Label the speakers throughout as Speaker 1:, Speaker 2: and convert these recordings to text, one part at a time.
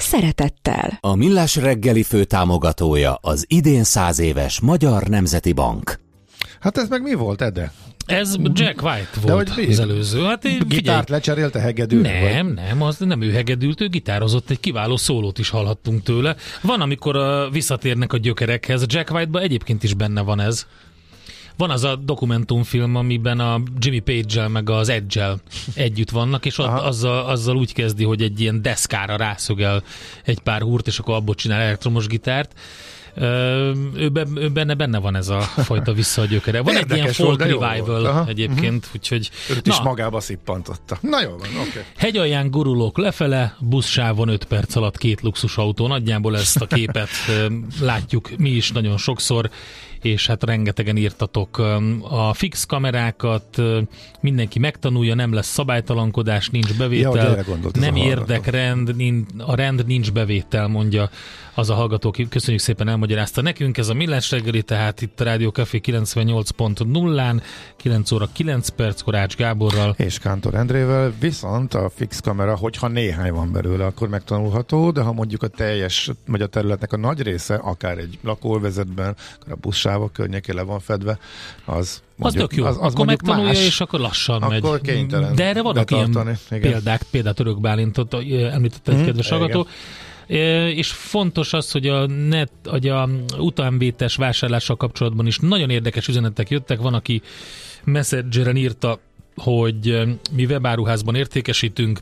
Speaker 1: szeretettel.
Speaker 2: A Millás reggeli főtámogatója az idén száz éves Magyar Nemzeti Bank.
Speaker 3: Hát ez meg mi volt, Ede?
Speaker 4: Ez Jack White volt
Speaker 3: hogy
Speaker 4: az előző. Hát én,
Speaker 3: Gitárt
Speaker 4: figyelj,
Speaker 3: lecserélte hegedűre?
Speaker 4: nem,
Speaker 3: vagy?
Speaker 4: nem, az nem ő hegedült, ő gitározott, egy kiváló szólót is hallhattunk tőle. Van, amikor uh, visszatérnek a gyökerekhez. Jack White-ban egyébként is benne van ez. Van az a dokumentumfilm, amiben a Jimmy Page-el meg az edge együtt vannak, és ott azzal, azzal úgy kezdi, hogy egy ilyen deszkára rászögel egy pár húrt, és akkor abból csinál elektromos gitárt. Ö, ő, be, ő benne, benne van ez a fajta vissza a gyökere. Van egy ilyen
Speaker 3: volt,
Speaker 4: folk
Speaker 3: jó
Speaker 4: revival
Speaker 3: volt. Aha.
Speaker 4: egyébként, úgyhogy
Speaker 3: Őt is magába szippantotta. Na jó van, oké. Okay.
Speaker 4: Hegyalján gurulók lefele, buszsávon 5 perc alatt két luxusautó. Nagyjából ezt a képet látjuk mi is nagyon sokszor, és hát rengetegen írtatok. A fix kamerákat, mindenki megtanulja, nem lesz szabálytalankodás, nincs
Speaker 3: Ja,
Speaker 4: bevétel,
Speaker 3: ez
Speaker 4: nem érdekrend, nin- a rend nincs bevétel, mondja az a hallgató, köszönjük szépen elmagyarázta nekünk. Ez a Millás reggeli, tehát itt a Rádió Café 98.0-án, 9 óra 9 perc, Korács Gáborral.
Speaker 3: És Kántor Endrével, viszont a fix kamera, hogyha néhány van belőle, akkor megtanulható, de ha mondjuk a teljes, vagy a területnek a nagy része, akár egy lakóvezetben, akár a buszsávok környékén le van fedve, az
Speaker 4: Az
Speaker 3: mondjuk,
Speaker 4: tök jó.
Speaker 3: Az, az
Speaker 4: akkor megtanulja,
Speaker 3: más.
Speaker 4: és akkor lassan
Speaker 3: Akkor
Speaker 4: megy.
Speaker 3: kénytelen
Speaker 4: De erre vannak ilyen
Speaker 3: igen.
Speaker 4: példák, például Török Bálintot ö, említette egy
Speaker 3: Mhm,
Speaker 4: kedves hallgató. És fontos az, hogy a net, hogy a utánvétes vásárlással kapcsolatban is nagyon érdekes üzenetek jöttek. Van, aki Messengeren írta, hogy mi webáruházban értékesítünk,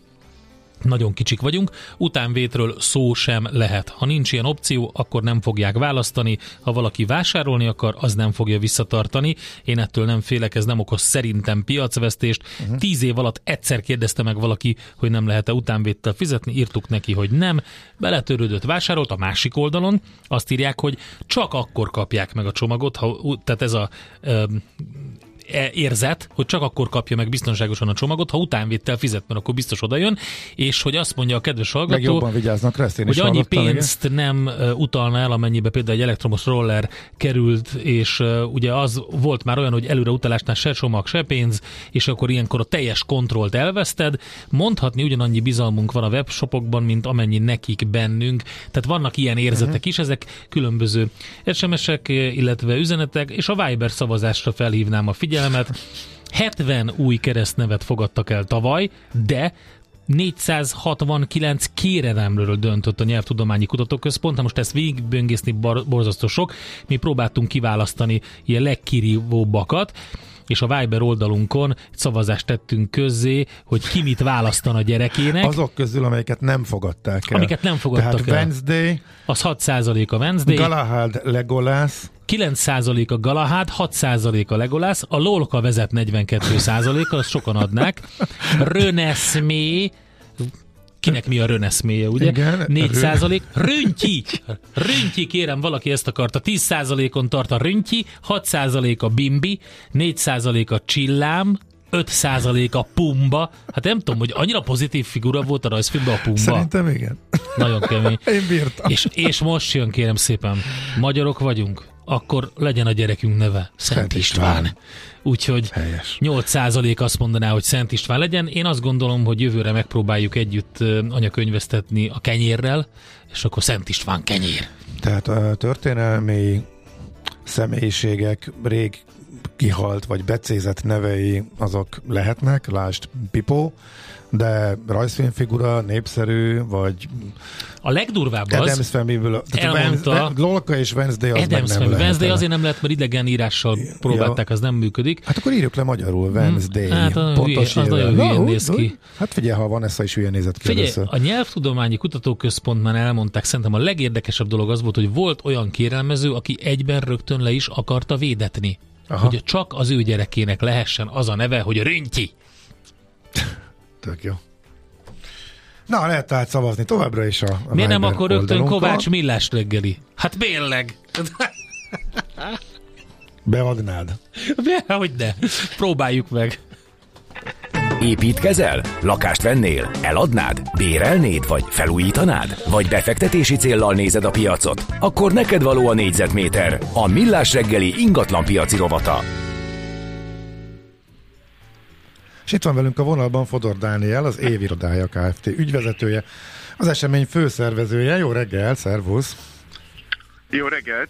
Speaker 4: nagyon kicsik vagyunk, utánvétről szó sem lehet. Ha nincs ilyen opció, akkor nem fogják választani, ha valaki vásárolni akar, az nem fogja visszatartani. Én ettől nem félek, ez nem okoz szerintem piacvesztést. Uh-huh. Tíz év alatt egyszer kérdezte meg valaki, hogy nem lehet-e utánvéttel fizetni, írtuk neki, hogy nem. Beletörődött, vásárolt a másik oldalon, azt írják, hogy csak akkor kapják meg a csomagot, ha, tehát ez a ö, érzet, hogy csak akkor kapja meg biztonságosan a csomagot, ha utánvéttel fizet, mert akkor biztos odajön, és hogy azt mondja a kedves
Speaker 3: Meg
Speaker 4: hallgató,
Speaker 3: jobban vigyáznak rá, ezt én
Speaker 4: hogy annyi
Speaker 3: hallottam, igen.
Speaker 4: pénzt nem uh, utalna el, amennyibe például egy elektromos roller került, és uh, ugye az volt már olyan, hogy előre utalásnál se csomag, se pénz, és akkor ilyenkor a teljes kontrollt elveszted. Mondhatni ugyanannyi bizalmunk van a webshopokban, mint amennyi nekik bennünk. Tehát vannak ilyen érzetek
Speaker 3: Mhm.
Speaker 4: is, ezek különböző SMS-ek, illetve üzenetek, és a Viber szavazásra felhívnám a figyelmet. 70 új keresztnevet fogadtak el tavaly, de 469 kérelemről döntött a Nyelvtudományi Kutatóközpont. Na most ezt végigböngészni bar- borzasztó sok. Mi próbáltunk kiválasztani ilyen legkirívóbbakat, és a Viber oldalunkon egy szavazást tettünk közzé, hogy ki mit választan a gyerekének. Az,
Speaker 3: Azok közül, amelyeket nem fogadták el.
Speaker 4: Amiket nem fogadtak
Speaker 3: Tehát
Speaker 4: el.
Speaker 3: Wednesday,
Speaker 4: az 6% a Wednesday,
Speaker 3: Galahad, Legolas,
Speaker 4: 9% a Galahad, 6% a Legolas, a Lolka vezet 42%-kal, azt sokan adnák. Rönesmé, kinek mi a Rönesméje, ugye?
Speaker 3: Igen,
Speaker 4: 4 százalék. Röntyi! Röntyi, kérem, valaki ezt akarta. 10 százalékon tart a Röntyi, 6 százalék a Bimbi, 4 százalék a Csillám, 5 százalék a Pumba. Hát nem tudom, hogy annyira pozitív figura volt a rajzfilmben a Pumba.
Speaker 3: Szerintem igen.
Speaker 4: Nagyon kemény.
Speaker 3: Én bírtam.
Speaker 4: És, és most jön, kérem szépen, magyarok vagyunk, akkor legyen a gyerekünk neve Szent,
Speaker 3: Szent
Speaker 4: István.
Speaker 3: István.
Speaker 4: Úgyhogy
Speaker 3: Helyes.
Speaker 4: 8% azt mondaná, hogy Szent István legyen. Én azt gondolom, hogy jövőre megpróbáljuk együtt anyakönyvesztetni a kenyérrel, és akkor Szent István kenyér.
Speaker 3: Tehát a történelmi személyiségek rég kihalt vagy becézett nevei azok lehetnek, lásd Pipó, de rajzfilmfigura, népszerű, vagy
Speaker 4: A legdurvább az,
Speaker 3: Adams Family-ből,
Speaker 4: elmondta-
Speaker 3: Lolka és Wednesday az
Speaker 4: Adams
Speaker 3: nem lehet.
Speaker 4: Wednesday azért nem lehet, mert idegen írással próbálták, az nem működik.
Speaker 3: Hát akkor írjuk le magyarul, Wednesday.
Speaker 4: hát a
Speaker 3: pontos
Speaker 4: hülye- az nagyon hülyén
Speaker 3: Na,
Speaker 4: néz ki.
Speaker 3: Hát figyelj, ha van ez is hülye nézett ki
Speaker 4: Figyelj,
Speaker 3: először.
Speaker 4: a Nyelvtudományi Kutatóközpontban elmondták, szerintem a legérdekesebb dolog az volt, hogy volt olyan kérelmező, aki egyben rögtön le is akarta védetni.
Speaker 3: Aha.
Speaker 4: Hogy csak az ő gyerekének lehessen az a neve, hogy Röntyi.
Speaker 3: Tök jó. Na, lehet tehát szavazni továbbra is a, a
Speaker 4: Miért nem akkor rögtön. Kovács Millás reggeli? Hát tényleg.
Speaker 3: Beadnád.
Speaker 4: De, hogy ne. Próbáljuk meg.
Speaker 5: Építkezel? Lakást vennél? Eladnád? Bérelnéd? Vagy felújítanád? Vagy befektetési céllal nézed a piacot? Akkor neked való a négyzetméter. A Millás reggeli ingatlan piaci rovata.
Speaker 3: És itt van velünk a vonalban Fodor Dániel, az Évirodája Kft. ügyvezetője, az esemény főszervezője. Jó reggel, szervusz!
Speaker 6: Jó reggelt!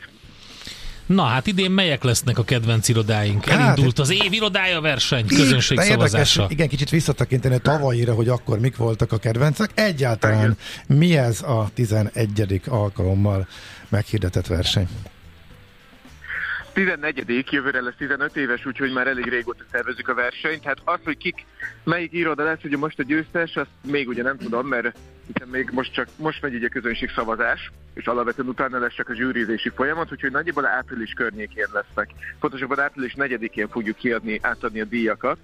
Speaker 4: Na hát idén melyek lesznek a kedvenc irodáink?
Speaker 3: Hát,
Speaker 4: Elindult az év irodája verseny, közönség
Speaker 3: De érdekes,
Speaker 4: szavazása.
Speaker 3: igen, kicsit visszatekinteni a tavalyira, hogy akkor mik voltak a kedvencek. Egyáltalán mi ez a 11. alkalommal meghirdetett verseny?
Speaker 6: 14. jövőre lesz 15 éves, úgyhogy már elég régóta szervezzük a versenyt. Hát az, hogy kik, melyik iroda lesz ugye most a győztes, azt még ugye nem tudom, mert hiszen még most csak most megy a közönség szavazás, és alapvetően utána lesz csak a zsűrizési folyamat, úgyhogy nagyjából április környékén lesznek. Pontosabban április 4-én fogjuk kiadni, átadni a díjakat.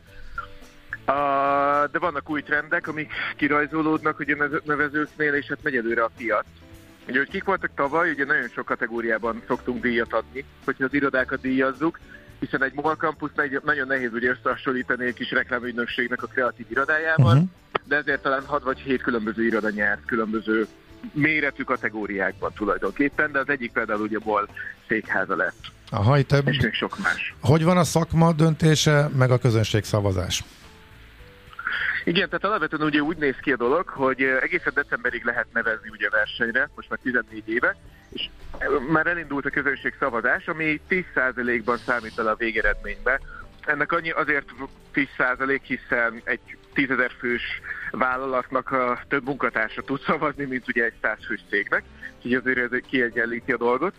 Speaker 6: Uh, de vannak új trendek, amik kirajzolódnak ugye nevezőknél, és hát megy előre a piac. Ugye, hogy kik voltak tavaly, ugye nagyon sok kategóriában szoktunk díjat adni, hogyha az irodákat díjazzuk, hiszen egy Mall Campus nagyon nehéz ugye összehasonlítani egy kis reklámügynökségnek a kreatív irodájával, uh-huh. de ezért talán 6 vagy 7 különböző iroda nyert különböző méretű kategóriákban tulajdonképpen, de az egyik például ugye Mall székháza lett.
Speaker 3: Aha, itt,
Speaker 6: és még sok más.
Speaker 3: Hogy van a szakma döntése, meg a közönség szavazás?
Speaker 6: Igen, tehát alapvetően ugye úgy néz ki a dolog, hogy egészen decemberig lehet nevezni ugye versenyre, most már 14 éve, és már elindult a közönség szavazás, ami 10%-ban számít el a végeredménybe. Ennek annyi azért 10% hiszen egy 10 ezer fős vállalatnak a több munkatársa tud szavazni, mint ugye egy 100 fős cégnek, úgyhogy azért ez kiegyenlíti a dolgot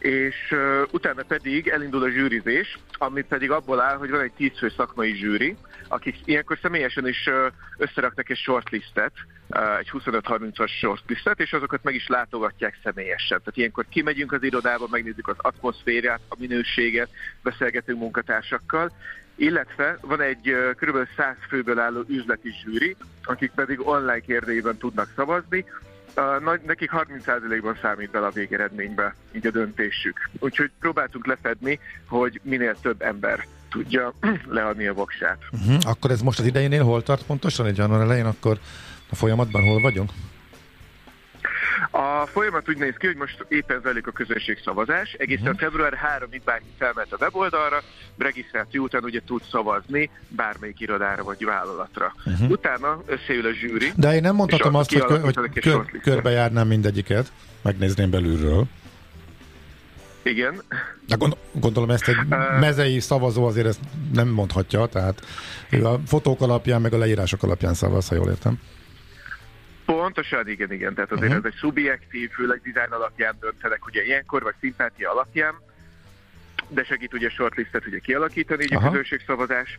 Speaker 6: és uh, utána pedig elindul a zsűrizés, ami pedig abból áll, hogy van egy 10 fő szakmai zsűri, akik ilyenkor személyesen is uh, összeraknak egy shortlistet, uh, egy 25-30-as shortlistet, és azokat meg is látogatják személyesen. Tehát ilyenkor kimegyünk az irodába, megnézzük az atmoszférát, a minőséget, beszélgetünk munkatársakkal, illetve van egy kb. 100 főből álló üzleti zsűri, akik pedig online kérdőjében tudnak szavazni, Uh, nekik 30%-ban számít bele a végeredménybe, így a döntésük. Úgyhogy próbáltunk lefedni, hogy minél több ember tudja leadni a voksát.
Speaker 3: Uh-huh. Akkor ez most az idejénél hol tart pontosan? Egy január elején, akkor a folyamatban hol vagyunk?
Speaker 6: A folyamat úgy néz ki, hogy most éppen zajlik a közönség szavazás. Egészen uh-huh. február 3-ig bárki felment a weboldalra, regisztráció után ugye tud szavazni bármelyik irodára vagy vállalatra. Uh-huh. Utána összeül a zsűri.
Speaker 3: De én nem mondhatom azt, hogy, hogy kör, körbejárnám mindegyiket, megnézném belülről.
Speaker 6: Igen.
Speaker 3: De gondolom ezt egy mezei szavazó azért ezt nem mondhatja, tehát ő a fotók alapján, meg a leírások alapján szavaz, ha jól értem.
Speaker 6: Pontosan, igen, igen. Tehát azért uh-huh. ez egy szubjektív, főleg dizájn alapján döntenek ugye ilyenkor, vagy szimpátia alapján, de segít ugye shortlistet ugye kialakítani, így a közönségszavazás,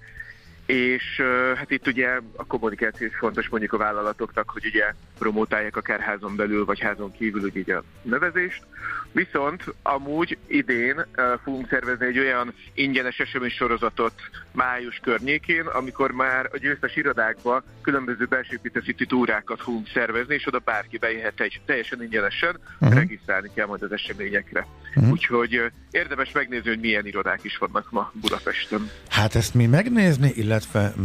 Speaker 6: és hát itt ugye a kommunikáció is fontos mondjuk a vállalatoknak, hogy ugye promotálják akár házon belül, vagy házon kívül ugye a nevezést. Viszont amúgy idén uh, fogunk szervezni egy olyan ingyenes esemény sorozatot május környékén, amikor már a győztes irodákba különböző belsőépítészeti túrákat fogunk szervezni, és oda bárki bejöhet egy teljesen ingyenesen, uh-huh. regisztrálni kell majd az eseményekre. Uh-huh. Úgyhogy uh, érdemes megnézni, hogy milyen irodák is vannak ma Budapesten.
Speaker 3: Hát ezt mi megnézni, illetve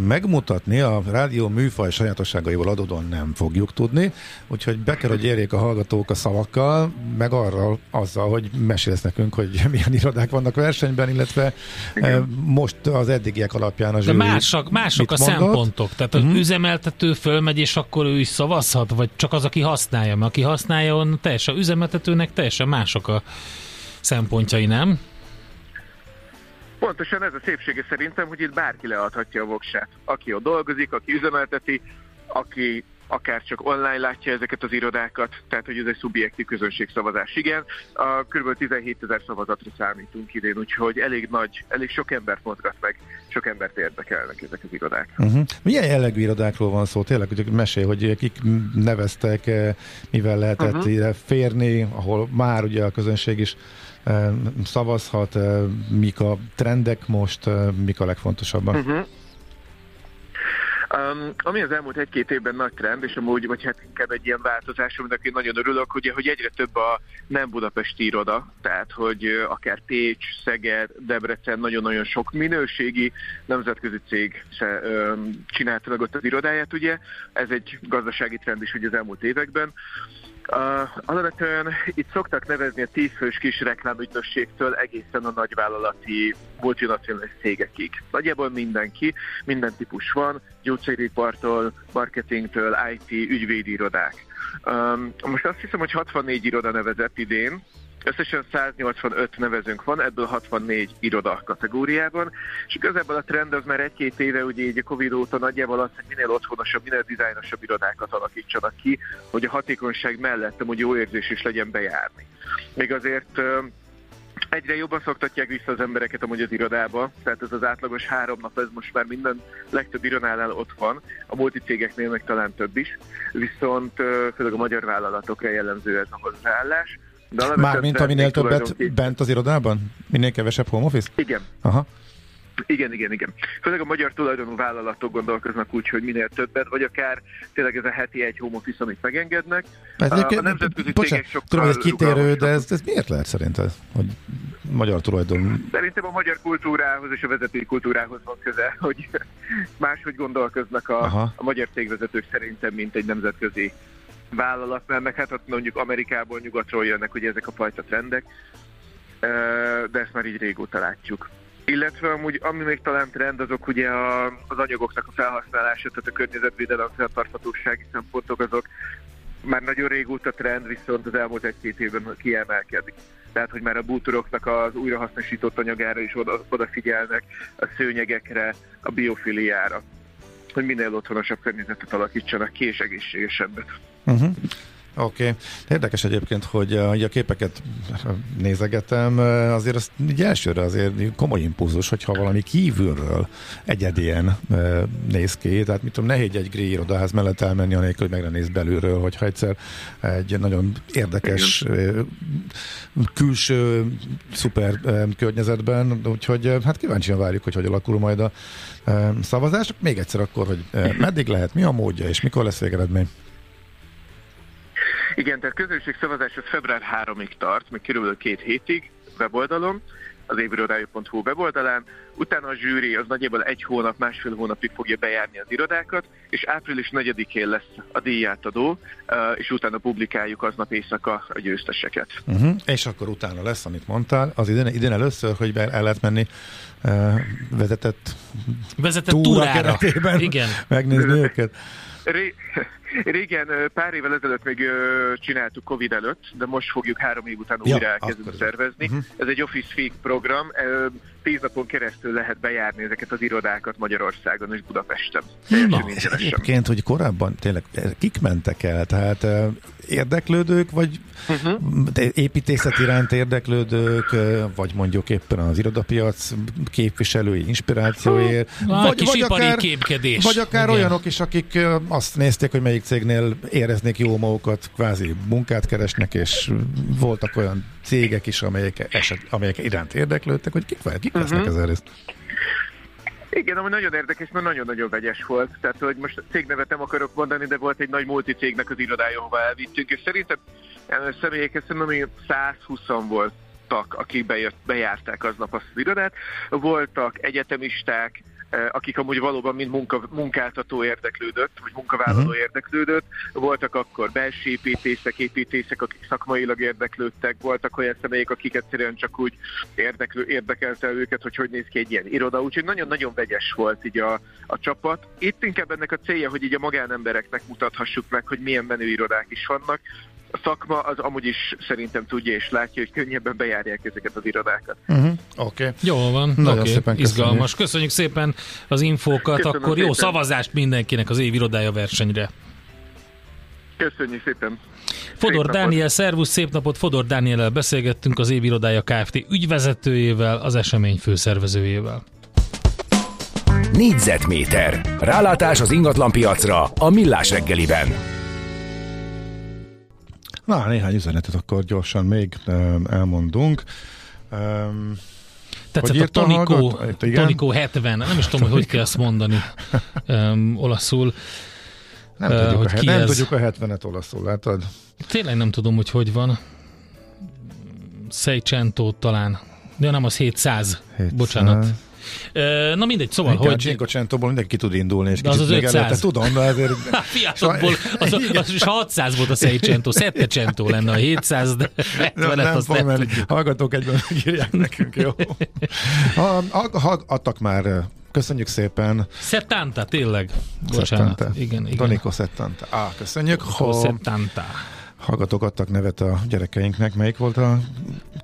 Speaker 3: megmutatni a rádió műfaj sajátosságaival adódóan nem fogjuk tudni, úgyhogy be kell, hogy érjék a hallgatók a szavakkal, meg arra azzal, hogy mesélsz nekünk, hogy milyen irodák vannak versenyben, illetve Igen. most az eddigiek alapján a zsűri
Speaker 4: De mások, mások a mondott? szempontok. Tehát az uh-huh. üzemeltető fölmegy, és akkor ő is szavazhat, vagy csak az, aki használja? Mert aki használja, on teljesen a üzemeltetőnek teljesen mások a szempontjai, nem?
Speaker 6: Pontosan ez a szépsége szerintem, hogy itt bárki leadhatja a voksát. Aki ott dolgozik, aki üzemelteti, aki akár csak online látja ezeket az irodákat, tehát hogy ez egy szubjektív közönségszavazás. Igen, a kb. 17 ezer szavazatra számítunk idén, úgyhogy elég nagy, elég sok embert mozgat meg, sok embert érdekelnek ezek az irodák.
Speaker 3: Uh-huh. Milyen jellegű irodákról van szó? Tényleg, hogy mesél, hogy kik neveztek, eh, mivel lehetett uh-huh. ide férni, ahol már ugye a közönség is szavazhat, mik a trendek most, mik a legfontosabbak? Uh-huh.
Speaker 6: Um, ami az elmúlt egy-két évben nagy trend, és amúgy, vagy hát inkább egy ilyen változás, aminek én nagyon örülök, ugye, hogy egyre több a nem budapesti iroda, tehát hogy akár Pécs, Szeged, Debrecen, nagyon-nagyon sok minőségi nemzetközi cég se, um, csinálta meg ott az irodáját, ugye. Ez egy gazdasági trend is ugye az elmúlt években. Uh, alapvetően itt szoktak nevezni a tízfős kis reklámügynösségtől egészen a nagyvállalati multinacionális cégekig. Nagyjából mindenki, minden típus van, gyógyszeripartól, marketingtől, IT, ügyvédi irodák. Um, most azt hiszem, hogy 64 iroda nevezett idén, Összesen 185 nevezőnk van, ebből 64 iroda kategóriában, és igazából a trend az már egy-két éve, ugye így a Covid óta nagyjából az, hogy minél otthonosabb, minél dizájnosabb irodákat alakítsanak ki, hogy a hatékonyság mellett hogy jó érzés is legyen bejárni. Még azért egyre jobban szoktatják vissza az embereket amúgy az irodába, tehát ez az átlagos három nap, ez most már minden legtöbb irodánál ott van, a multicégeknél meg talán több is, viszont főleg a magyar vállalatokra jellemző ez a hozzáállás.
Speaker 3: Mármint aminél többet bent az irodában? Minél kevesebb home office?
Speaker 6: Igen.
Speaker 3: Aha.
Speaker 6: Igen, igen, igen. Főleg a magyar tulajdonú vállalatok gondolkoznak úgy, hogy minél többet, vagy akár tényleg ez a heti egy home office, amit megengednek.
Speaker 3: Hát, a, a nemzetközi bocsánat, cégek sokkal Tudom, ez kitérő, de ez, ez miért lehet szerinted, hogy magyar tulajdon?
Speaker 6: Szerintem a magyar kultúrához és a vezetői kultúrához van köze, hogy máshogy gondolkoznak a, a magyar cégvezetők szerintem, mint egy nemzetközi vállalat, mert hát ott mondjuk Amerikából, nyugatról jönnek ugye ezek a fajta trendek, de ezt már így régóta látjuk. Illetve amúgy, ami még talán trend, azok ugye a, az anyagoknak a felhasználása, tehát a környezetvédelem, fenntarthatósági szempontok, azok már nagyon régóta trend, viszont az elmúlt egy-két évben kiemelkedik. Tehát, hogy már a bútoroknak az újrahasznosított anyagára is oda, odafigyelnek, a szőnyegekre, a biofiliára, hogy minél otthonosabb környezetet alakítsanak ki, és egészségesebbet.
Speaker 3: Uh-huh. Oké. Okay. Érdekes egyébként, hogy a, a képeket nézegetem, azért az így elsőre azért komoly impulzus, hogyha valami kívülről egyedien néz ki, tehát mit tudom, nehéz egy gré irodaház mellett elmenni, anélkül, hogy megnéz belülről, hogyha egyszer egy nagyon érdekes Igen. külső szuper környezetben, úgyhogy hát kíváncsian várjuk, hogy hogy alakul majd a szavazás. Még egyszer akkor, hogy meddig lehet, mi a módja, és mikor lesz végeredmény?
Speaker 6: Igen, tehát szavazás az február 3-ig tart, még körülbelül két hétig weboldalon, az évirodája.hu weboldalán, utána a zsűri az nagyjából egy hónap, másfél hónapig fogja bejárni az irodákat, és április 4-én lesz a díjátadó, és utána publikáljuk aznap éjszaka a győzteseket.
Speaker 3: Uh-huh. És akkor utána lesz, amit mondtál, az idén, idén először, hogy el lehet menni uh, vezetett,
Speaker 4: vezetett túra
Speaker 3: keretében
Speaker 4: Igen.
Speaker 3: megnézni őket.
Speaker 6: Ré, régen, pár évvel ezelőtt még csináltuk Covid előtt, de most fogjuk három év után újra ja, elkezdeni szervezni. Uh-huh. Ez egy Office Week program, tíz napon keresztül lehet bejárni ezeket az irodákat Magyarországon és Budapesten.
Speaker 3: Na, egyébként, hogy korábban tényleg kik mentek el? Tehát érdeklődők, vagy uh-huh. építészet iránt érdeklődők, vagy mondjuk éppen az irodapiac képviselői inspirációért,
Speaker 4: uh, vagy, vagy akár, képkedés.
Speaker 3: Vagy akár Igen. olyanok is, akik azt nézték, hogy melyik cégnél éreznék jó magukat, kvázi munkát keresnek, és voltak olyan cégek is, amelyek, eset, amelyek iránt érdeklődtek, hogy kik, kik lesznek uh-huh. ezen részt.
Speaker 6: Igen, ami nagyon érdekes, mert nagyon-nagyon vegyes volt. Tehát, hogy most cégnevet nem akarok mondani, de volt egy nagy multicégnek az irodája, ahova elvittünk, és szerintem személyek szerintem 120 voltak, akik bejött, bejárták aznap azt az irodát. Voltak egyetemisták, Eh, akik amúgy valóban mind munka, munkáltató érdeklődött, vagy munkavállaló uh-huh. érdeklődött. Voltak akkor belső építészek, építészek, akik szakmailag érdeklődtek, voltak olyan személyek, akik egyszerűen csak úgy érdeklő, érdekelte őket, hogy hogy néz ki egy ilyen iroda. Úgyhogy nagyon-nagyon vegyes volt így a, a csapat. Itt inkább ennek a célja, hogy így a magánembereknek mutathassuk meg, hogy milyen menő irodák is vannak, a szakma az amúgy is szerintem tudja és látja, hogy könnyebben bejárják ezeket az irodákat.
Speaker 3: Uh-huh. Oké. Okay.
Speaker 4: Jó van, Nagyon okay. szépen izgalmas. Köszönjük szépen az infókat, Köszönöm akkor szépen. jó szavazást mindenkinek az év irodája versenyre.
Speaker 6: Köszönjük szépen.
Speaker 4: Fodor szép Dániel, napot. szervusz, szép napot! Fodor Dániellel beszélgettünk az évirodája Kft. ügyvezetőjével, az esemény főszervezőjével.
Speaker 5: Négyzetméter. Rálátás az ingatlan piacra a Millás reggeliben.
Speaker 3: Na, néhány üzenetet akkor gyorsan még elmondunk.
Speaker 4: tetszett a Tonikó, Tonikó 70, nem is tudom, hogy hogy kell ezt mondani um, olaszul.
Speaker 3: Nem, uh, tudjuk, hogy a, nem tudjuk a 70-et olaszul, látod?
Speaker 4: Tényleg nem tudom, hogy hogy van. Seicento talán. De nem, az 700. 700. Bocsánat. Na mindegy, szóval,
Speaker 3: Inkább
Speaker 4: hogy...
Speaker 3: Cinquecentóból mindenki tud indulni, és
Speaker 4: de az az 500. Előtte,
Speaker 3: tudom, de azért...
Speaker 4: Fiatokból, az, az, az, az 600 volt a Seicento, Settecento lenne a 700, de
Speaker 3: nem, nem fog menni. Hallgatók egyben megírják nekünk, jó? Ha, ha, adtak már Köszönjük szépen.
Speaker 4: Settanta, tényleg. Bocsánat. Settanta. Igen, igen.
Speaker 3: Donico Settanta. Á, köszönjük.
Speaker 4: Donico Settanta.
Speaker 3: Hallgatók adtak nevet a gyerekeinknek. Melyik volt a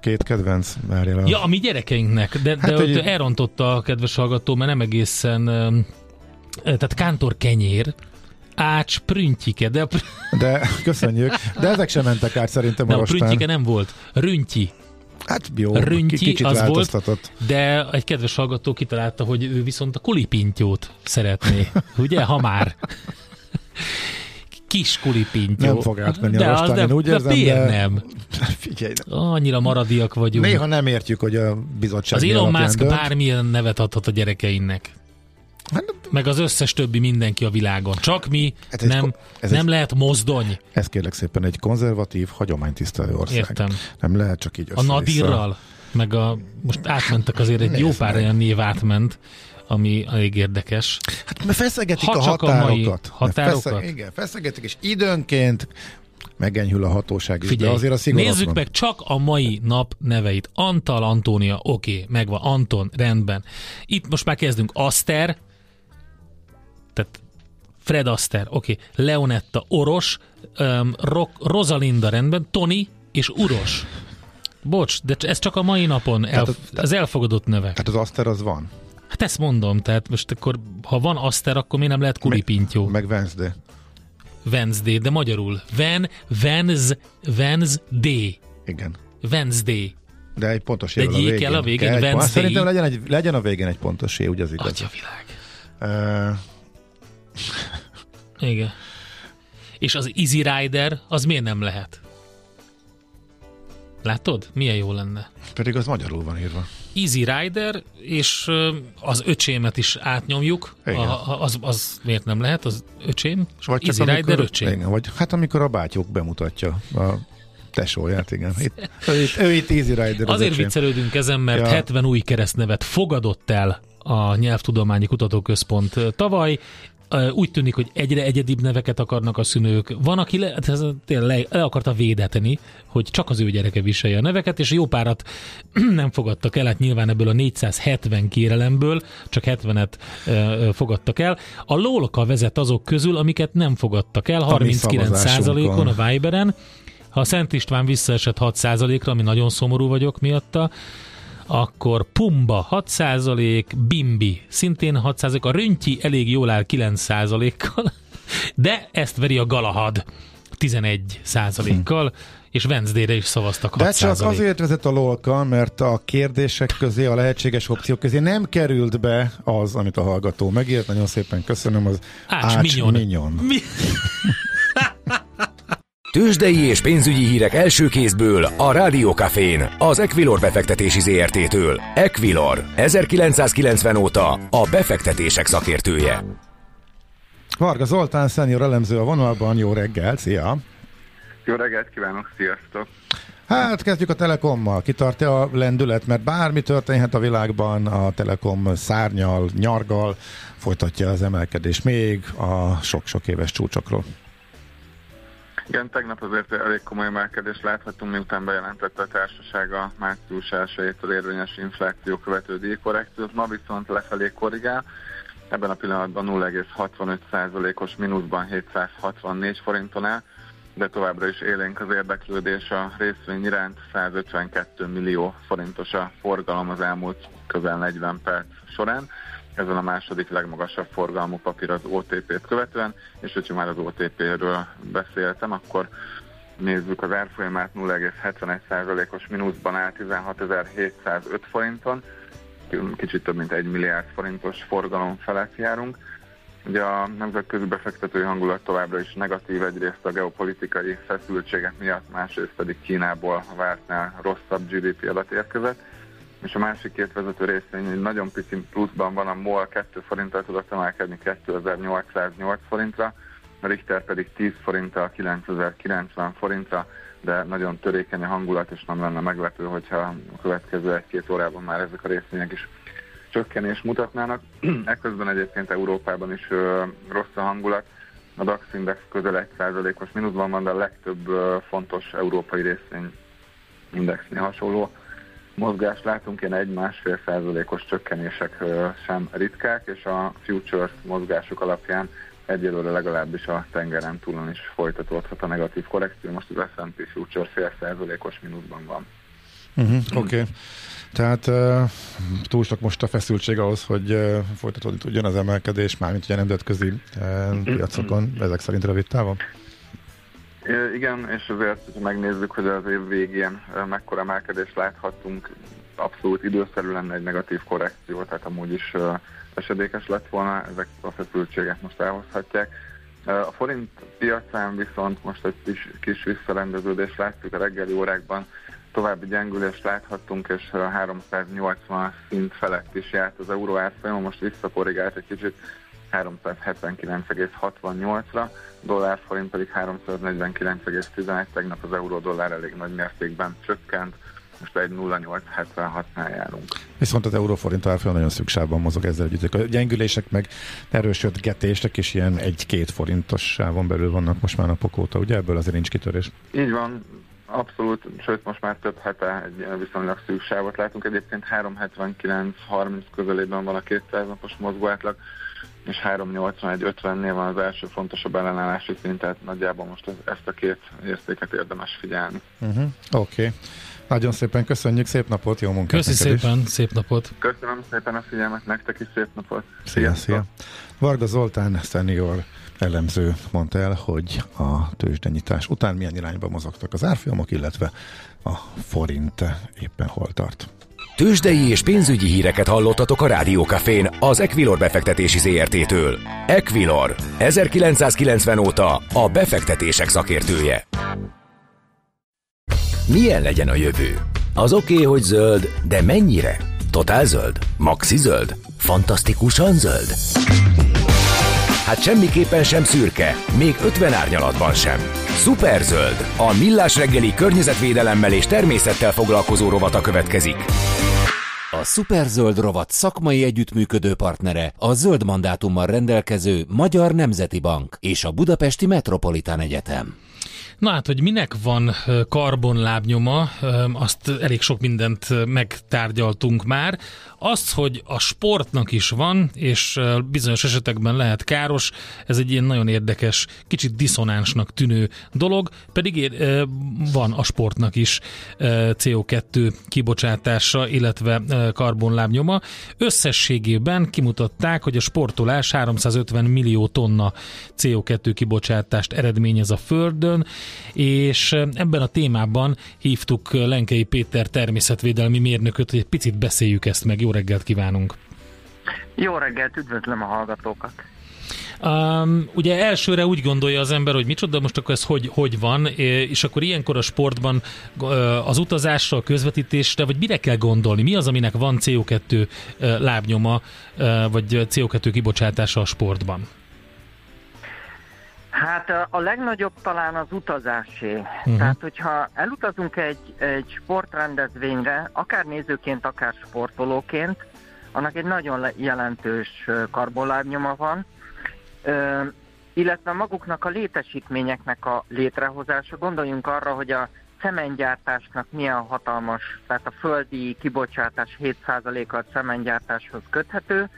Speaker 3: két kedvenc? Várjál a...
Speaker 4: Ja, a mi gyerekeinknek, de, hát, de hogy... elrontotta a kedves hallgató, mert nem egészen... Tehát kántor kenyér, ács prüntjike, de...
Speaker 3: De köszönjük, de ezek sem mentek át szerintem
Speaker 4: de a prüntjike nem volt, rüntyi.
Speaker 3: Hát jó, Rüntyi, kicsit az volt,
Speaker 4: de egy kedves hallgató kitalálta, hogy ő viszont a kulipintyót szeretné, ugye, ha már kis kulipintyó.
Speaker 3: Nem fog átmenni de a rostán, én úgy érzem, de...
Speaker 4: nem?
Speaker 3: Figyelj.
Speaker 4: Annyira maradiak vagyunk.
Speaker 3: Néha nem értjük, hogy a bizottság
Speaker 4: Az Elon Musk dönt. bármilyen nevet adhat a gyerekeinek. Hát, meg az összes többi mindenki a világon. Csak mi hát nem, ez nem egy, lehet mozdony.
Speaker 3: Ez kérlek szépen egy konzervatív, hagyománytisztelő ország.
Speaker 4: Értem.
Speaker 3: Nem lehet csak így
Speaker 4: A Nadirral, meg a, most átmentek azért egy jó pár olyan név átment, ami elég érdekes.
Speaker 3: Hát mert feszegetik ha a határokat. A határokat? Feszeg, igen, feszegetik, és időnként megenyhül a hatóság is, Figyelj, de azért a szigorú
Speaker 4: Nézzük van. meg csak a mai nap neveit. Antal, Antónia, oké, okay, megvan. Anton, rendben. Itt most már kezdünk. Aster, tehát Fred Aster, oké. Okay. Leonetta, Oros, um, Rock, Rosalinda, rendben. Tony és Uros. Bocs, de ez csak a mai napon el, az, az elfogadott nevek.
Speaker 3: Tehát az Aster az van?
Speaker 4: Hát ezt mondom, tehát most akkor, ha van Aster, akkor mi nem lehet kulipintyó?
Speaker 3: Meg, meg Wednesday.
Speaker 4: Wednesday, de magyarul. Ven, Venz, Wednesday.
Speaker 3: Igen.
Speaker 4: Wednesday.
Speaker 3: De egy pontos év a végén.
Speaker 4: kell a végén, kell
Speaker 3: Wednesday. Szerintem legyen, egy, legyen a végén egy pontos év, ugye az igaz.
Speaker 4: Atya világ. Uh... Igen. És az Easy Rider, az miért nem lehet? Látod? Milyen jó lenne.
Speaker 3: Pedig az magyarul van írva.
Speaker 4: Easy Rider, és az öcsémet is átnyomjuk. A, az, az miért nem lehet? Az öcsém? Vagy Easy amikor, Rider öcsém.
Speaker 3: Igen, vagy hát amikor a bátyók bemutatja a tesóját, igen. Itt, ő, itt, ő itt Easy Rider.
Speaker 4: Az Azért öcsém. viccelődünk ezen, mert ja. 70 új keresztnevet fogadott el a Nyelvtudományi Kutatóközpont tavaly, úgy tűnik, hogy egyre egyedibb neveket akarnak a szülők. Van, aki le, hát ez le, le akarta védetni, hogy csak az ő gyereke viselje a neveket, és jó párat nem fogadtak el, hát nyilván ebből a 470 kérelemből csak 70-et fogadtak el. A Lolka vezet azok közül, amiket nem fogadtak el, 39%-on a Viberen, ha a Szent István visszaesett 6%-ra, ami nagyon szomorú vagyok miatta, akkor Pumba 6%, Bimbi szintén 6%, a Röntyi elég jól áll 9%-kal, de ezt veri a Galahad 11%-kal, hm. és Wednesday-re is szavaztak 6%.
Speaker 3: De csak azért vezet a lolka, mert a kérdések közé, a lehetséges opciók közé nem került be az, amit a hallgató megírt. Nagyon szépen köszönöm, az
Speaker 4: Ács, Ács Minyon.
Speaker 3: Minyon. Mi?
Speaker 5: Tőzsdei és pénzügyi hírek első kézből a Rádiókafén, az Equilor befektetési ZRT-től. Equilor, 1990 óta a befektetések szakértője.
Speaker 3: Varga Zoltán, szenior elemző a vonalban, jó reggel, szia!
Speaker 7: Jó reggelt kívánok, sziasztok!
Speaker 3: Hát kezdjük a Telekommal. Kitart a lendület, mert bármi történhet a világban, a Telekom szárnyal, nyargal folytatja az emelkedés még a sok-sok éves csúcsokról.
Speaker 7: Igen, tegnap azért elég komoly emelkedést láthatunk, miután bejelentette a társaság a március 1 az érvényes infláció követő díjkorrekciót, ma viszont lefelé korrigál, ebben a pillanatban 0,65%-os mínuszban 764 forinton áll, de továbbra is élénk az érdeklődés a részvény iránt, 152 millió forintos a forgalom az elmúlt közel 40 perc során ezen a második legmagasabb forgalmú papír az OTP-t követően, és hogyha már az OTP-ről beszéltem, akkor nézzük az árfolyamát 0,71%-os mínuszban áll 16.705 forinton, kicsit több mint 1 milliárd forintos forgalom felett járunk. Ugye a nemzetközi befektetői hangulat továbbra is negatív, egyrészt a geopolitikai feszültségek miatt, másrészt pedig Kínából vártnál rosszabb GDP adat érkezett és a másik két vezető részvény egy nagyon pici pluszban van, a MOL 2 forinttal tudott emelkedni 2808 forintra, a Richter pedig 10 forinttal 9090 forintra, de nagyon törékeny a hangulat, és nem lenne meglepő, hogyha a következő egy-két órában már ezek a részvények is csökkenés mutatnának. Ekközben egyébként Európában is ö, rossz a hangulat. A DAX index közel 1%-os mínuszban van, de a legtöbb ö, fontos európai részvény indexnél hasonló mozgást látunk, ilyen egy-másfél százalékos csökkenések sem ritkák, és a futures mozgások alapján egyelőre legalábbis a tengeren túlon is folytatódhat a negatív korrekció. Most az S&P Future fél százalékos mínuszban van.
Speaker 3: Uh-huh, Oké. Okay. Tehát uh, túl sok most a feszültség ahhoz, hogy uh, folytatódni tudjon az emelkedés, mármint ugye nemzetközi uh, piacokon, ezek szerint rövid távon?
Speaker 7: Igen, és azért, hogyha megnézzük, hogy az év végén mekkora emelkedést láthatunk, abszolút időszerű lenne egy negatív korrekció, tehát amúgy is esedékes lett volna, ezek a feszültséget most elhozhatják. A forint piacán viszont most egy kis, kis visszarendeződést láttuk a reggeli órákban, további gyengülést láthattunk, és 380 szint felett is járt az euró árfolyama, most visszakorrigált egy kicsit 379,68-ra, dollár forint pedig 349,11, tegnap az euró dollár elég nagy mértékben csökkent, most egy 0,876-nál járunk.
Speaker 3: Viszont az euróforint árfolyam nagyon szükségben mozog ezzel együtt. A gyengülések meg erősödgetések is ilyen egy-két forintos sávon belül vannak most már napok óta, ugye ebből azért nincs kitörés?
Speaker 7: Így van, Abszolút, sőt most már több hete egy viszonylag szűk sávot látunk. Egyébként 379-30 közelében van a 200 napos mozgóátlag, és 381-50-nél van az első fontosabb ellenállási szint, tehát nagyjából most ezt a két értéket érdemes figyelni.
Speaker 3: Uh-huh. Oké. Okay. Nagyon szépen köszönjük, szép napot, jó munkát
Speaker 4: Köszi szépen, is. szép napot.
Speaker 7: Köszönöm szépen a figyelmet, nektek is szép napot.
Speaker 3: Szia, szia. Varga Zoltán, senior elemző mondta el, hogy a tőzsdenyítás után milyen irányba mozogtak az árfolyamok, illetve a forint éppen hol tart.
Speaker 5: Tőzsdei és pénzügyi híreket hallottatok a Rádiókafén az Equilor befektetési ZRT-től. Equilor, 1990 óta a befektetések szakértője. Milyen legyen a jövő? Az oké, okay, hogy zöld, de mennyire? Totál zöld? Maxi zöld? Fantasztikusan zöld? Hát semmiképpen sem szürke, még 50 árnyalatban sem. Superzöld, a millás reggeli környezetvédelemmel és természettel foglalkozó rovata következik.
Speaker 2: A Superzöld rovat szakmai együttműködő partnere a zöld mandátummal rendelkező Magyar Nemzeti Bank és a Budapesti Metropolitán Egyetem.
Speaker 4: Na hát, hogy minek van karbonlábnyoma, azt elég sok mindent megtárgyaltunk már. Az, hogy a sportnak is van, és bizonyos esetekben lehet káros, ez egy ilyen nagyon érdekes, kicsit diszonánsnak tűnő dolog, pedig van a sportnak is CO2 kibocsátása, illetve karbonlábnyoma. Összességében kimutatták, hogy a sportolás 350 millió tonna CO2 kibocsátást eredményez a Földön, és ebben a témában hívtuk Lenkei Péter természetvédelmi mérnököt, hogy egy picit beszéljük ezt meg. Jó reggelt kívánunk!
Speaker 8: Jó reggelt, üdvözlöm a hallgatókat!
Speaker 4: Um, ugye elsőre úgy gondolja az ember, hogy micsoda, most akkor ez hogy, hogy van, és akkor ilyenkor a sportban az utazásra, a közvetítésre, vagy mire kell gondolni? Mi az, aminek van CO2 lábnyoma, vagy CO2 kibocsátása a sportban?
Speaker 8: Hát a legnagyobb talán az utazásé. Uh-huh. Tehát, hogyha elutazunk egy, egy sportrendezvényre, akár nézőként, akár sportolóként, annak egy nagyon jelentős karbonlábnyoma van, Ö, illetve maguknak a létesítményeknek a létrehozása. Gondoljunk arra, hogy a cementgyártásnak milyen hatalmas, tehát a földi kibocsátás 7%-a a cementgyártáshoz köthető,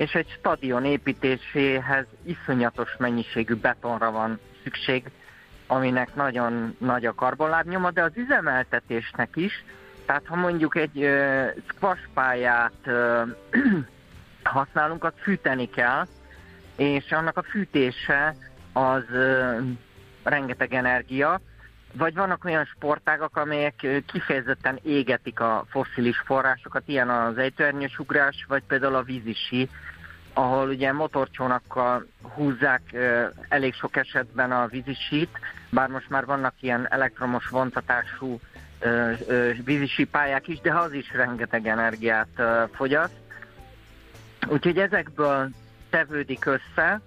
Speaker 8: és egy stadion építéséhez iszonyatos mennyiségű betonra van szükség, aminek nagyon nagy a karbonlábnyoma, de az üzemeltetésnek is, tehát ha mondjuk egy uh, squash pályát használunk, azt fűteni kell, és annak a fűtése az rengeteg energia, vagy vannak olyan sportágak, amelyek kifejezetten égetik a fosszilis forrásokat, ilyen az ejtőernyős ugrás, vagy például a vízisi, ahol ugye motorcsónakkal húzzák elég sok esetben a vízisít, bár most már vannak ilyen elektromos vontatású vízisi pályák is, de az is rengeteg energiát fogyaszt. Úgyhogy ezekből tevődik össze,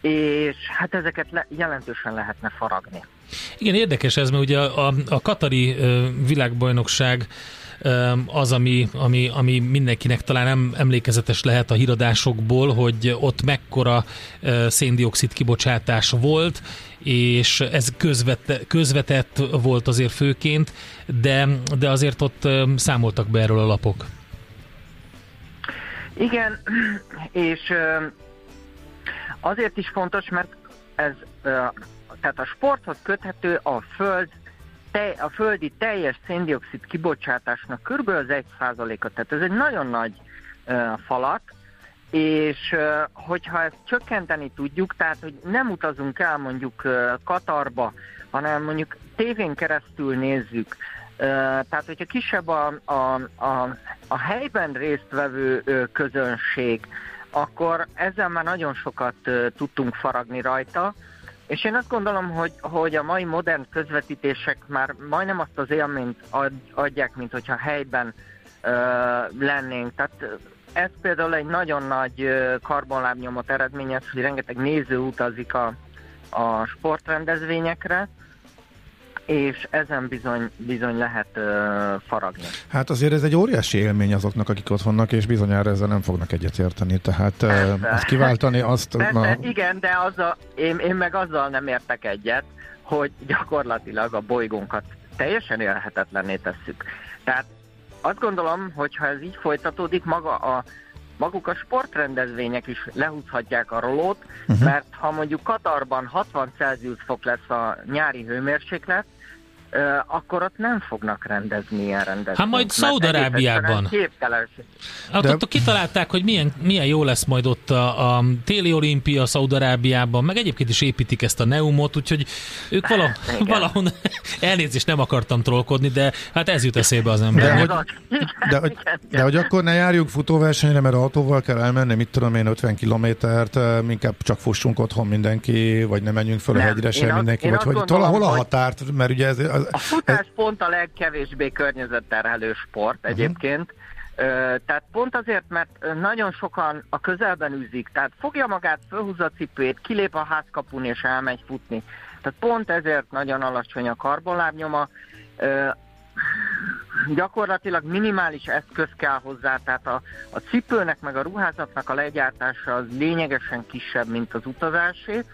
Speaker 8: és hát ezeket le, jelentősen lehetne faragni.
Speaker 4: Igen, érdekes ez, mert ugye a, a, a Katari világbajnokság az, ami, ami, ami mindenkinek talán nem emlékezetes lehet a híradásokból, hogy ott mekkora széndiokszid kibocsátás volt, és ez közvet, közvetett volt azért főként, de, de azért ott számoltak be erről a lapok.
Speaker 8: Igen, és azért is fontos, mert ez tehát a sporthoz köthető a föld te, a földi teljes széndiokszid kibocsátásnak kb. az 1%-a, tehát ez egy nagyon nagy uh, falat, és hogyha ezt csökkenteni tudjuk, tehát hogy nem utazunk el mondjuk Katarba, hanem mondjuk tévén keresztül nézzük, tehát hogyha kisebb a, a, a, a helyben résztvevő közönség, akkor ezzel már nagyon sokat tudtunk faragni rajta, és én azt gondolom, hogy, hogy a mai modern közvetítések már majdnem azt az élményt ad, adják, mint hogyha helyben ö, lennénk. Tehát ez például egy nagyon nagy karbonlábnyomot eredményez, hogy rengeteg néző utazik a, a sportrendezvényekre, és ezen bizony, bizony lehet uh, faragni.
Speaker 3: Hát azért ez egy óriási élmény azoknak, akik ott vannak, és bizonyára ezzel nem fognak egyetérteni, tehát uh, ezt kiváltani azt...
Speaker 8: Persze, na... igen, de a, én, én meg azzal nem értek egyet, hogy gyakorlatilag a bolygónkat teljesen élhetetlenné tesszük. Tehát azt gondolom, hogy ha ez így folytatódik, maga a maguk a sportrendezvények is lehúzhatják a rolót, uh-huh. mert ha mondjuk Katarban 60 Celsius fok lesz a nyári hőmérséklet, akkor ott nem fognak rendezni ilyen rendezvényt.
Speaker 4: Hát majd Szaudarábiában. Hát ott kitalálták, hogy milyen, milyen jó lesz majd ott a, a téli olimpia Szaudarábiában, meg egyébként is építik ezt a Neumot, úgyhogy ők vala, valahol elnézést nem akartam trollkodni, de hát ez jut eszébe az ember.
Speaker 3: De, hogy, de, hogy, de hogy akkor ne járjunk futóversenyre, mert autóval kell elmenni, mit tudom én, 50 kilométert, inkább csak fussunk otthon mindenki, vagy nem menjünk föl a hegyre sem mindenki, vagy hogy hol a határt, mert ugye ez,
Speaker 8: a futás pont a legkevésbé környezetterhelő sport uh-huh. egyébként. Tehát pont azért, mert nagyon sokan a közelben űzik, tehát fogja magát, fölhúzza a cipőjét, kilép a házkapun és elmegy futni. Tehát pont ezért nagyon alacsony a karbonlábnyoma. Gyakorlatilag minimális eszköz kell hozzá, tehát a, a cipőnek meg a ruházatnak a legyártása az lényegesen kisebb, mint az utazásé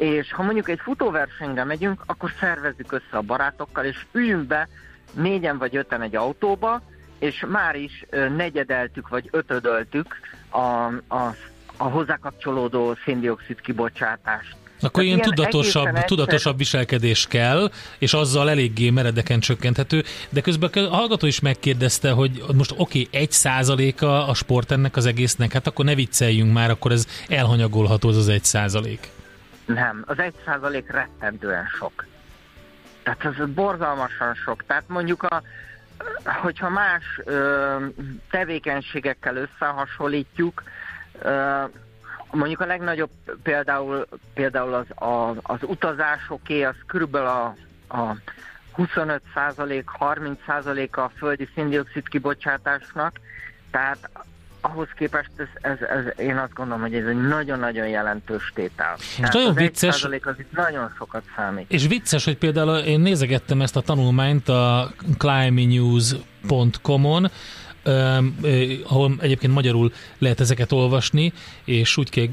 Speaker 8: és ha mondjuk egy futóversenyre megyünk, akkor szervezzük össze a barátokkal, és üljünk be négyen vagy öten egy autóba, és már is negyedeltük vagy ötödöltük a, a, a hozzákapcsolódó széndiokszid kibocsátást.
Speaker 4: Akkor ilyen, ilyen tudatosabb, egyszer... tudatosabb viselkedés kell, és azzal eléggé meredeken csökkenthető, de közben a hallgató is megkérdezte, hogy most oké, okay, egy százaléka a sport ennek az egésznek, hát akkor ne vicceljünk már, akkor ez elhanyagolható az az egy százalék.
Speaker 8: Nem, az egy százalék rettentően sok. Tehát ez borzalmasan sok. Tehát mondjuk a, hogyha más ö, tevékenységekkel összehasonlítjuk, ö, mondjuk a legnagyobb például, például az, a, az utazásoké, az körülbelül a, a 25 százalék, 30 százalék a földi széndiokszid kibocsátásnak, tehát ahhoz képest ez, ez, ez, én azt gondolom, hogy ez egy nagyon-nagyon jelentős tétel. És nagyon vicces. az itt nagyon sokat számít.
Speaker 4: És vicces, hogy például én nézegettem ezt a tanulmányt a climbingnews.com-on, ahol egyébként magyarul lehet ezeket olvasni, és úgy kell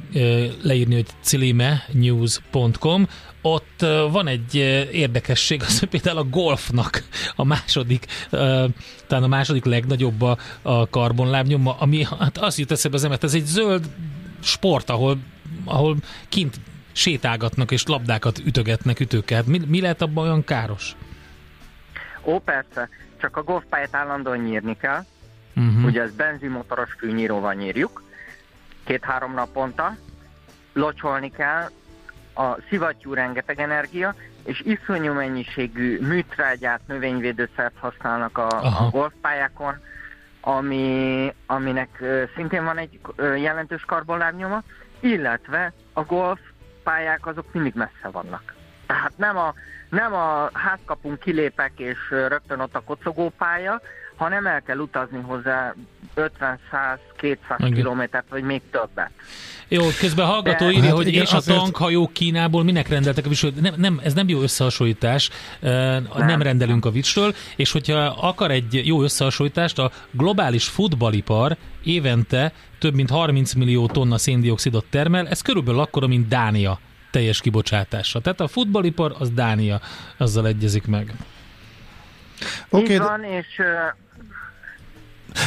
Speaker 4: leírni, hogy cilimenews.com. Ott van egy érdekesség, az például a golfnak a második, talán a második legnagyobb a, a karbonlábnyoma, ami hát azt jut eszembe az emet, ez egy zöld sport, ahol, ahol kint sétálgatnak és labdákat ütögetnek ütőket. Mi, mi lehet abban olyan káros?
Speaker 8: Ó, persze, csak a golfpályát állandóan nyírni kell, Uh-huh. Ugye ez benzinmotoros fűnyíróval nyírjuk, két-három naponta, locsolni kell, a szivattyú rengeteg energia, és iszonyú mennyiségű műtrágyát, növényvédőszert használnak a, a golfpályákon, ami, aminek szintén van egy jelentős karbonlábnyoma, illetve a golfpályák azok mindig messze vannak. Tehát nem a, nem a házkapunk kilépek és rögtön ott a kocogópálya, hanem el kell utazni hozzá 50-100-200 kilométert, vagy még többet.
Speaker 4: Jó, közben a hallgató De, írja, hát hogy igen, és a azért... tankhajók Kínából minek rendeltek a vicsről? Nem, nem, ez nem jó összehasonlítás, nem, nem rendelünk a vicsről, és hogyha akar egy jó összehasonlítást, a globális futballipar évente több mint 30 millió tonna széndiokszidot termel, ez körülbelül akkora, mint Dánia teljes kibocsátása. Tehát a futballipar az Dánia, azzal egyezik meg.
Speaker 8: Okay, van, és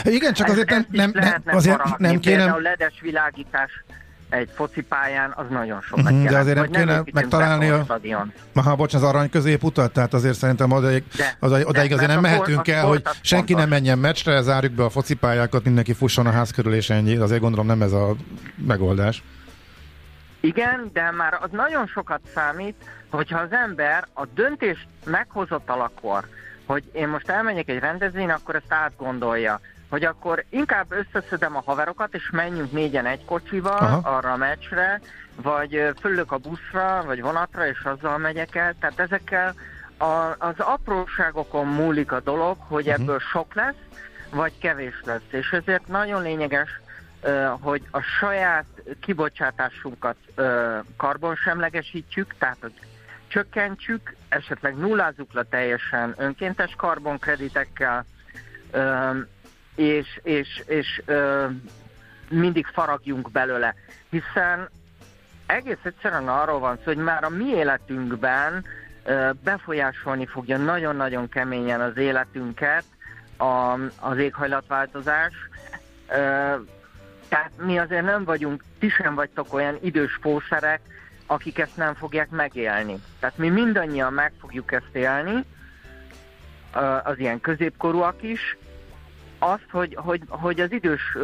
Speaker 3: igen, csak azért nem, nem, nem, azért nem kéne...
Speaker 8: A ledes világítás egy focipályán, az nagyon sok. Uh-huh,
Speaker 3: de azért nem kéne megtalálni a... Aha, bocs, az arany középutat, tehát azért szerintem odaig, de, az, odaig de, azért nem mehetünk el, hogy senki fontos. nem menjen meccsre, zárjuk be a focipályákat, mindenki fusson a ház körül és ennyi. Azért gondolom nem ez a megoldás.
Speaker 8: Igen, de már az nagyon sokat számít, hogyha az ember a döntést meghozott alakor, hogy én most elmenjek egy rendezvényre, akkor ezt átgondolja hogy akkor inkább összeszedem a haverokat, és menjünk négyen egy kocsival Aha. arra a meccsre, vagy fölök a buszra, vagy vonatra, és azzal megyek el. Tehát ezekkel a, az apróságokon múlik a dolog, hogy uh-huh. ebből sok lesz, vagy kevés lesz. És ezért nagyon lényeges, hogy a saját kibocsátásunkat karbonsemlegesítjük, tehát hogy csökkentsük, esetleg nullázzuk le teljesen önkéntes karbonkreditekkel, és, és, és ö, mindig faragjunk belőle, hiszen egész egyszerűen arról van szó, hogy már a mi életünkben ö, befolyásolni fogja nagyon-nagyon keményen az életünket a, az éghajlatváltozás. Ö, tehát mi azért nem vagyunk, ti sem vagytok olyan idős pószerek, akik ezt nem fogják megélni. Tehát mi mindannyian meg fogjuk ezt élni, az ilyen középkorúak is, azt, hogy, hogy, hogy az idős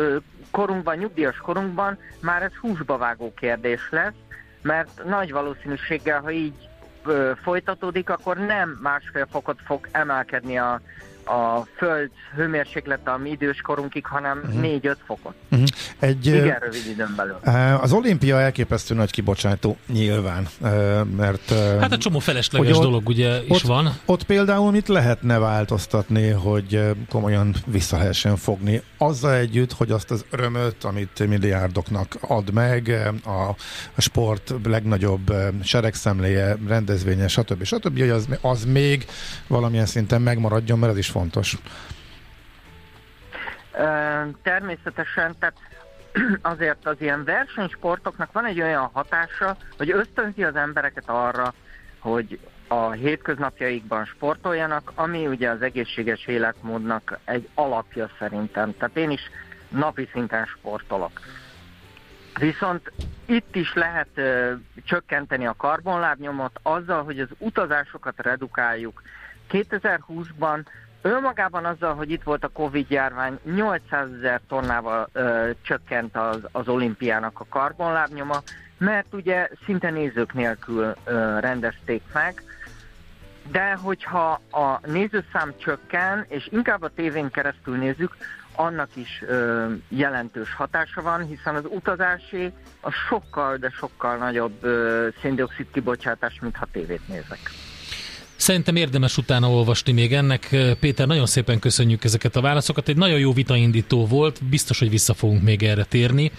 Speaker 8: korunkban, nyugdíjas korunkban már ez húsba vágó kérdés lesz, mert nagy valószínűséggel, ha így folytatódik, akkor nem másfél fokot fog emelkedni a, a föld hőmérséklete a mi időskorunkig, hanem uh-huh. Mhm. 4-5 fokot. Uh-huh. Egy, Igen, rövid időn belül.
Speaker 3: Az olimpia elképesztő nagy kibocsátó nyilván, mert...
Speaker 4: Hát a csomó felesleges dolog ott, ugye is
Speaker 3: ott,
Speaker 4: van.
Speaker 3: Ott például mit lehetne változtatni, hogy komolyan vissza lehessen fogni? Azzal együtt, hogy azt az örömöt, amit milliárdoknak ad meg, a, a sport legnagyobb seregszemléje, rendezvénye, stb. stb. hogy az, az még valamilyen szinten megmaradjon, mert ez is fontos.
Speaker 8: Természetesen, tehát azért az ilyen versenysportoknak van egy olyan hatása, hogy ösztönzi az embereket arra, hogy a hétköznapjaikban sportoljanak, ami ugye az egészséges életmódnak egy alapja szerintem. Tehát én is napi szinten sportolok. Viszont itt is lehet ö, csökkenteni a karbonlábnyomot azzal, hogy az utazásokat redukáljuk. 2020-ban Önmagában azzal, hogy itt volt a Covid-járvány, 800 ezer tonnával ö, csökkent az, az olimpiának a karbonlábnyoma, mert ugye szinte nézők nélkül ö, rendezték meg, de hogyha a nézőszám csökken, és inkább a tévén keresztül nézzük, annak is ö, jelentős hatása van, hiszen az utazási a sokkal, de sokkal nagyobb ö, széndiokszid kibocsátás, mint ha tévét nézek.
Speaker 4: Szerintem érdemes utána olvasni még ennek. Péter, nagyon szépen köszönjük ezeket a válaszokat. Egy nagyon jó vitaindító volt, biztos, hogy vissza fogunk még erre térni.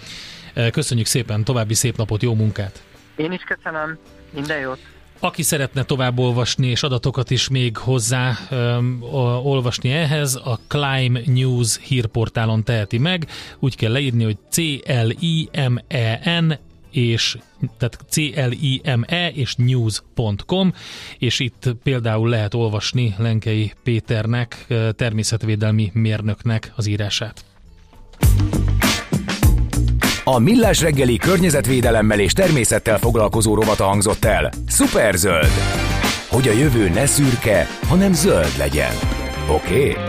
Speaker 4: Köszönjük szépen, további szép napot, jó munkát!
Speaker 8: Én is köszönöm, minden jót!
Speaker 4: Aki szeretne tovább olvasni és adatokat is még hozzá um, olvasni ehhez, a Climb News hírportálon teheti meg. Úgy kell leírni, hogy C-L-I-M-E-N és tehát C-L-I-M-E és news.com, és itt például lehet olvasni Lenkei Péternek, természetvédelmi mérnöknek az írását.
Speaker 5: A Millás reggeli környezetvédelemmel és természettel foglalkozó rovata hangzott el. Superzöld! Hogy a jövő ne szürke, hanem zöld legyen. Oké? Okay?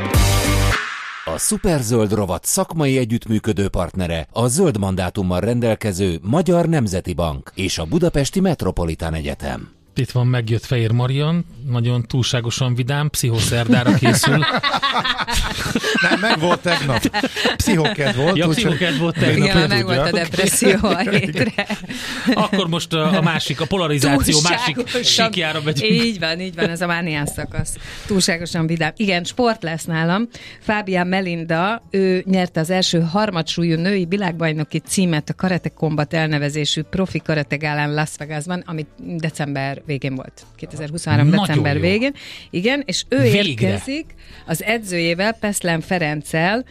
Speaker 2: A Superzöld rovat szakmai együttműködő partnere a zöld mandátummal rendelkező Magyar Nemzeti Bank és a Budapesti Metropolitán Egyetem.
Speaker 4: Itt van, megjött Fehér Marian, nagyon túlságosan vidám, pszichoszerdára készül.
Speaker 3: Nem, meg volt tegnap. Pszichoked volt.
Speaker 4: Ja, pszichoked volt tegnap.
Speaker 9: Igen, meg volt a depresszió a hétre.
Speaker 4: Akkor most a, a másik, a polarizáció másik síkjára megyünk.
Speaker 9: Így van, így van, ez a mánián szakasz. Túlságosan vidám. Igen, sport lesz nálam. Fábián Melinda, ő nyerte az első harmadsúlyú női világbajnoki címet a Karate Combat elnevezésű profi karate gálán Las Vegasban, amit december végén volt. 2023.
Speaker 4: Nagyon
Speaker 9: december
Speaker 4: jó.
Speaker 9: végén. Igen, és ő
Speaker 4: Végre.
Speaker 9: érkezik az edzőjével, Peszlen Ferenccel,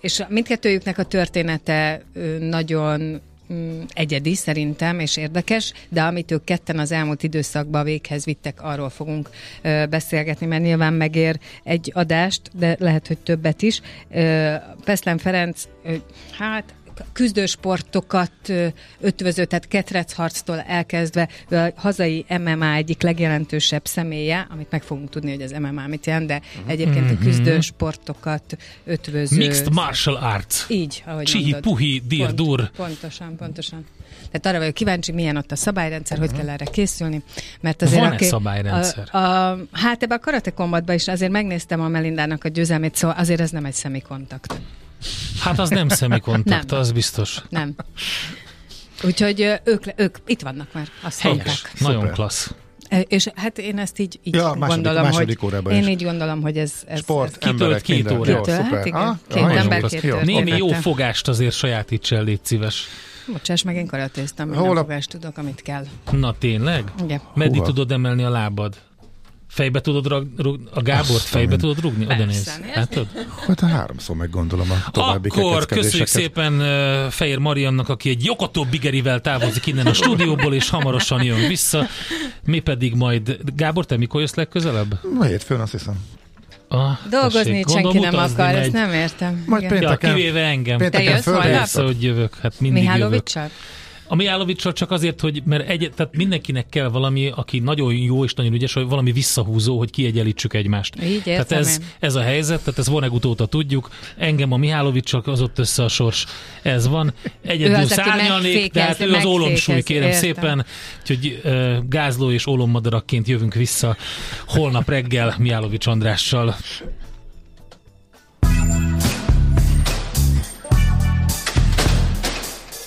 Speaker 9: és mindkettőjüknek a története nagyon mm, egyedi szerintem, és érdekes, de amit ők ketten az elmúlt időszakban véghez vittek, arról fogunk ö, beszélgetni, mert nyilván megér egy adást, de lehet, hogy többet is. Ö, Peszlen Ferenc, ö, hát küzdősportokat ötvöző, tehát ketrecharctól elkezdve a hazai MMA egyik legjelentősebb személye, amit meg fogunk tudni, hogy az MMA mit jelent, de egyébként a küzdősportokat ötvöző...
Speaker 4: Mixed martial arts.
Speaker 9: Így, ahogy
Speaker 4: Csihi,
Speaker 9: mondod.
Speaker 4: puhi, dir,
Speaker 9: Pont-
Speaker 4: dur.
Speaker 9: Pontosan, pontosan. Tehát arra vagyok kíváncsi, milyen ott a szabályrendszer, hogy kell erre készülni. Mert azért
Speaker 4: Van-e
Speaker 9: aki,
Speaker 4: szabályrendszer?
Speaker 9: A, a, hát ebbe a karate kombatba is azért megnéztem a Melindának a győzelmét, szóval azért ez nem egy szemikontakt.
Speaker 4: Hát az nem szemikontakt,
Speaker 9: Nem.
Speaker 4: az biztos.
Speaker 9: Nem. Úgyhogy ők, ők itt vannak már, azt
Speaker 4: Helyes,
Speaker 9: mondták.
Speaker 4: nagyon
Speaker 3: Szuper.
Speaker 4: klassz.
Speaker 9: És hát én ezt így, így
Speaker 3: Ja, második-
Speaker 9: gondolom,
Speaker 3: második
Speaker 9: hogy én
Speaker 3: is.
Speaker 9: így gondolom, hogy ez, ez
Speaker 3: Sport,
Speaker 9: ez,
Speaker 4: Kitölt
Speaker 3: emberek,
Speaker 4: két
Speaker 3: minden.
Speaker 4: órát.
Speaker 3: Jó, szuper.
Speaker 9: hát igen.
Speaker 3: Ah,
Speaker 9: Két
Speaker 3: nagyon
Speaker 9: ember, két
Speaker 3: Jó.
Speaker 4: Némi jó fogást azért sajátíts el, légy szíves.
Speaker 9: Bocsáss meg, én karatéztem,
Speaker 3: Hol
Speaker 9: minden
Speaker 3: a-
Speaker 9: fogást tudok, amit kell.
Speaker 4: Na tényleg?
Speaker 9: Igen.
Speaker 4: Meddig tudod emelni a lábad? Fejbe tudod rag, rug, a Gábort
Speaker 3: Azt
Speaker 4: fejbe
Speaker 3: nem.
Speaker 4: tudod rugni? Oda néz. Látod?
Speaker 3: Hát a háromszor meggondolom a további
Speaker 4: Akkor köszönjük szépen uh, Fehér Mariannak, aki egy Jokotó Bigerivel távozik innen a stúdióból, és hamarosan jön vissza. Mi pedig majd... Gábor, te mikor jössz legközelebb?
Speaker 3: Ma hétfőn azt hiszem.
Speaker 4: Ah,
Speaker 9: Dolgozni
Speaker 4: tessék,
Speaker 9: senki nem akar,
Speaker 4: megy.
Speaker 9: ezt nem értem.
Speaker 3: Majd
Speaker 9: Igen.
Speaker 4: Ja,
Speaker 3: pénteken-
Speaker 4: kivéve engem.
Speaker 3: Pénteken
Speaker 9: Te jössz holnap?
Speaker 4: Persze, hogy jövök, hát mindig jövök.
Speaker 9: Mihálovicsal?
Speaker 4: A Mihálovicsal csak azért, hogy mert egy, tehát mindenkinek kell valami, aki nagyon jó és nagyon ügyes, hogy valami visszahúzó, hogy kiegyenlítsük egymást.
Speaker 9: Így
Speaker 4: tehát ez,
Speaker 9: én.
Speaker 4: ez a helyzet, tehát ez Vonnegut óta tudjuk. Engem a Mihálovicsal az ott össze a sors. Ez van. Egyedül szárnyalnék,
Speaker 9: megfékez,
Speaker 4: tehát ő az ólomsúly,
Speaker 9: megfékez,
Speaker 4: kérem
Speaker 9: értem.
Speaker 4: szépen. Úgyhogy uh, gázló és ólommadarakként jövünk vissza holnap reggel Mihálovics Andrással.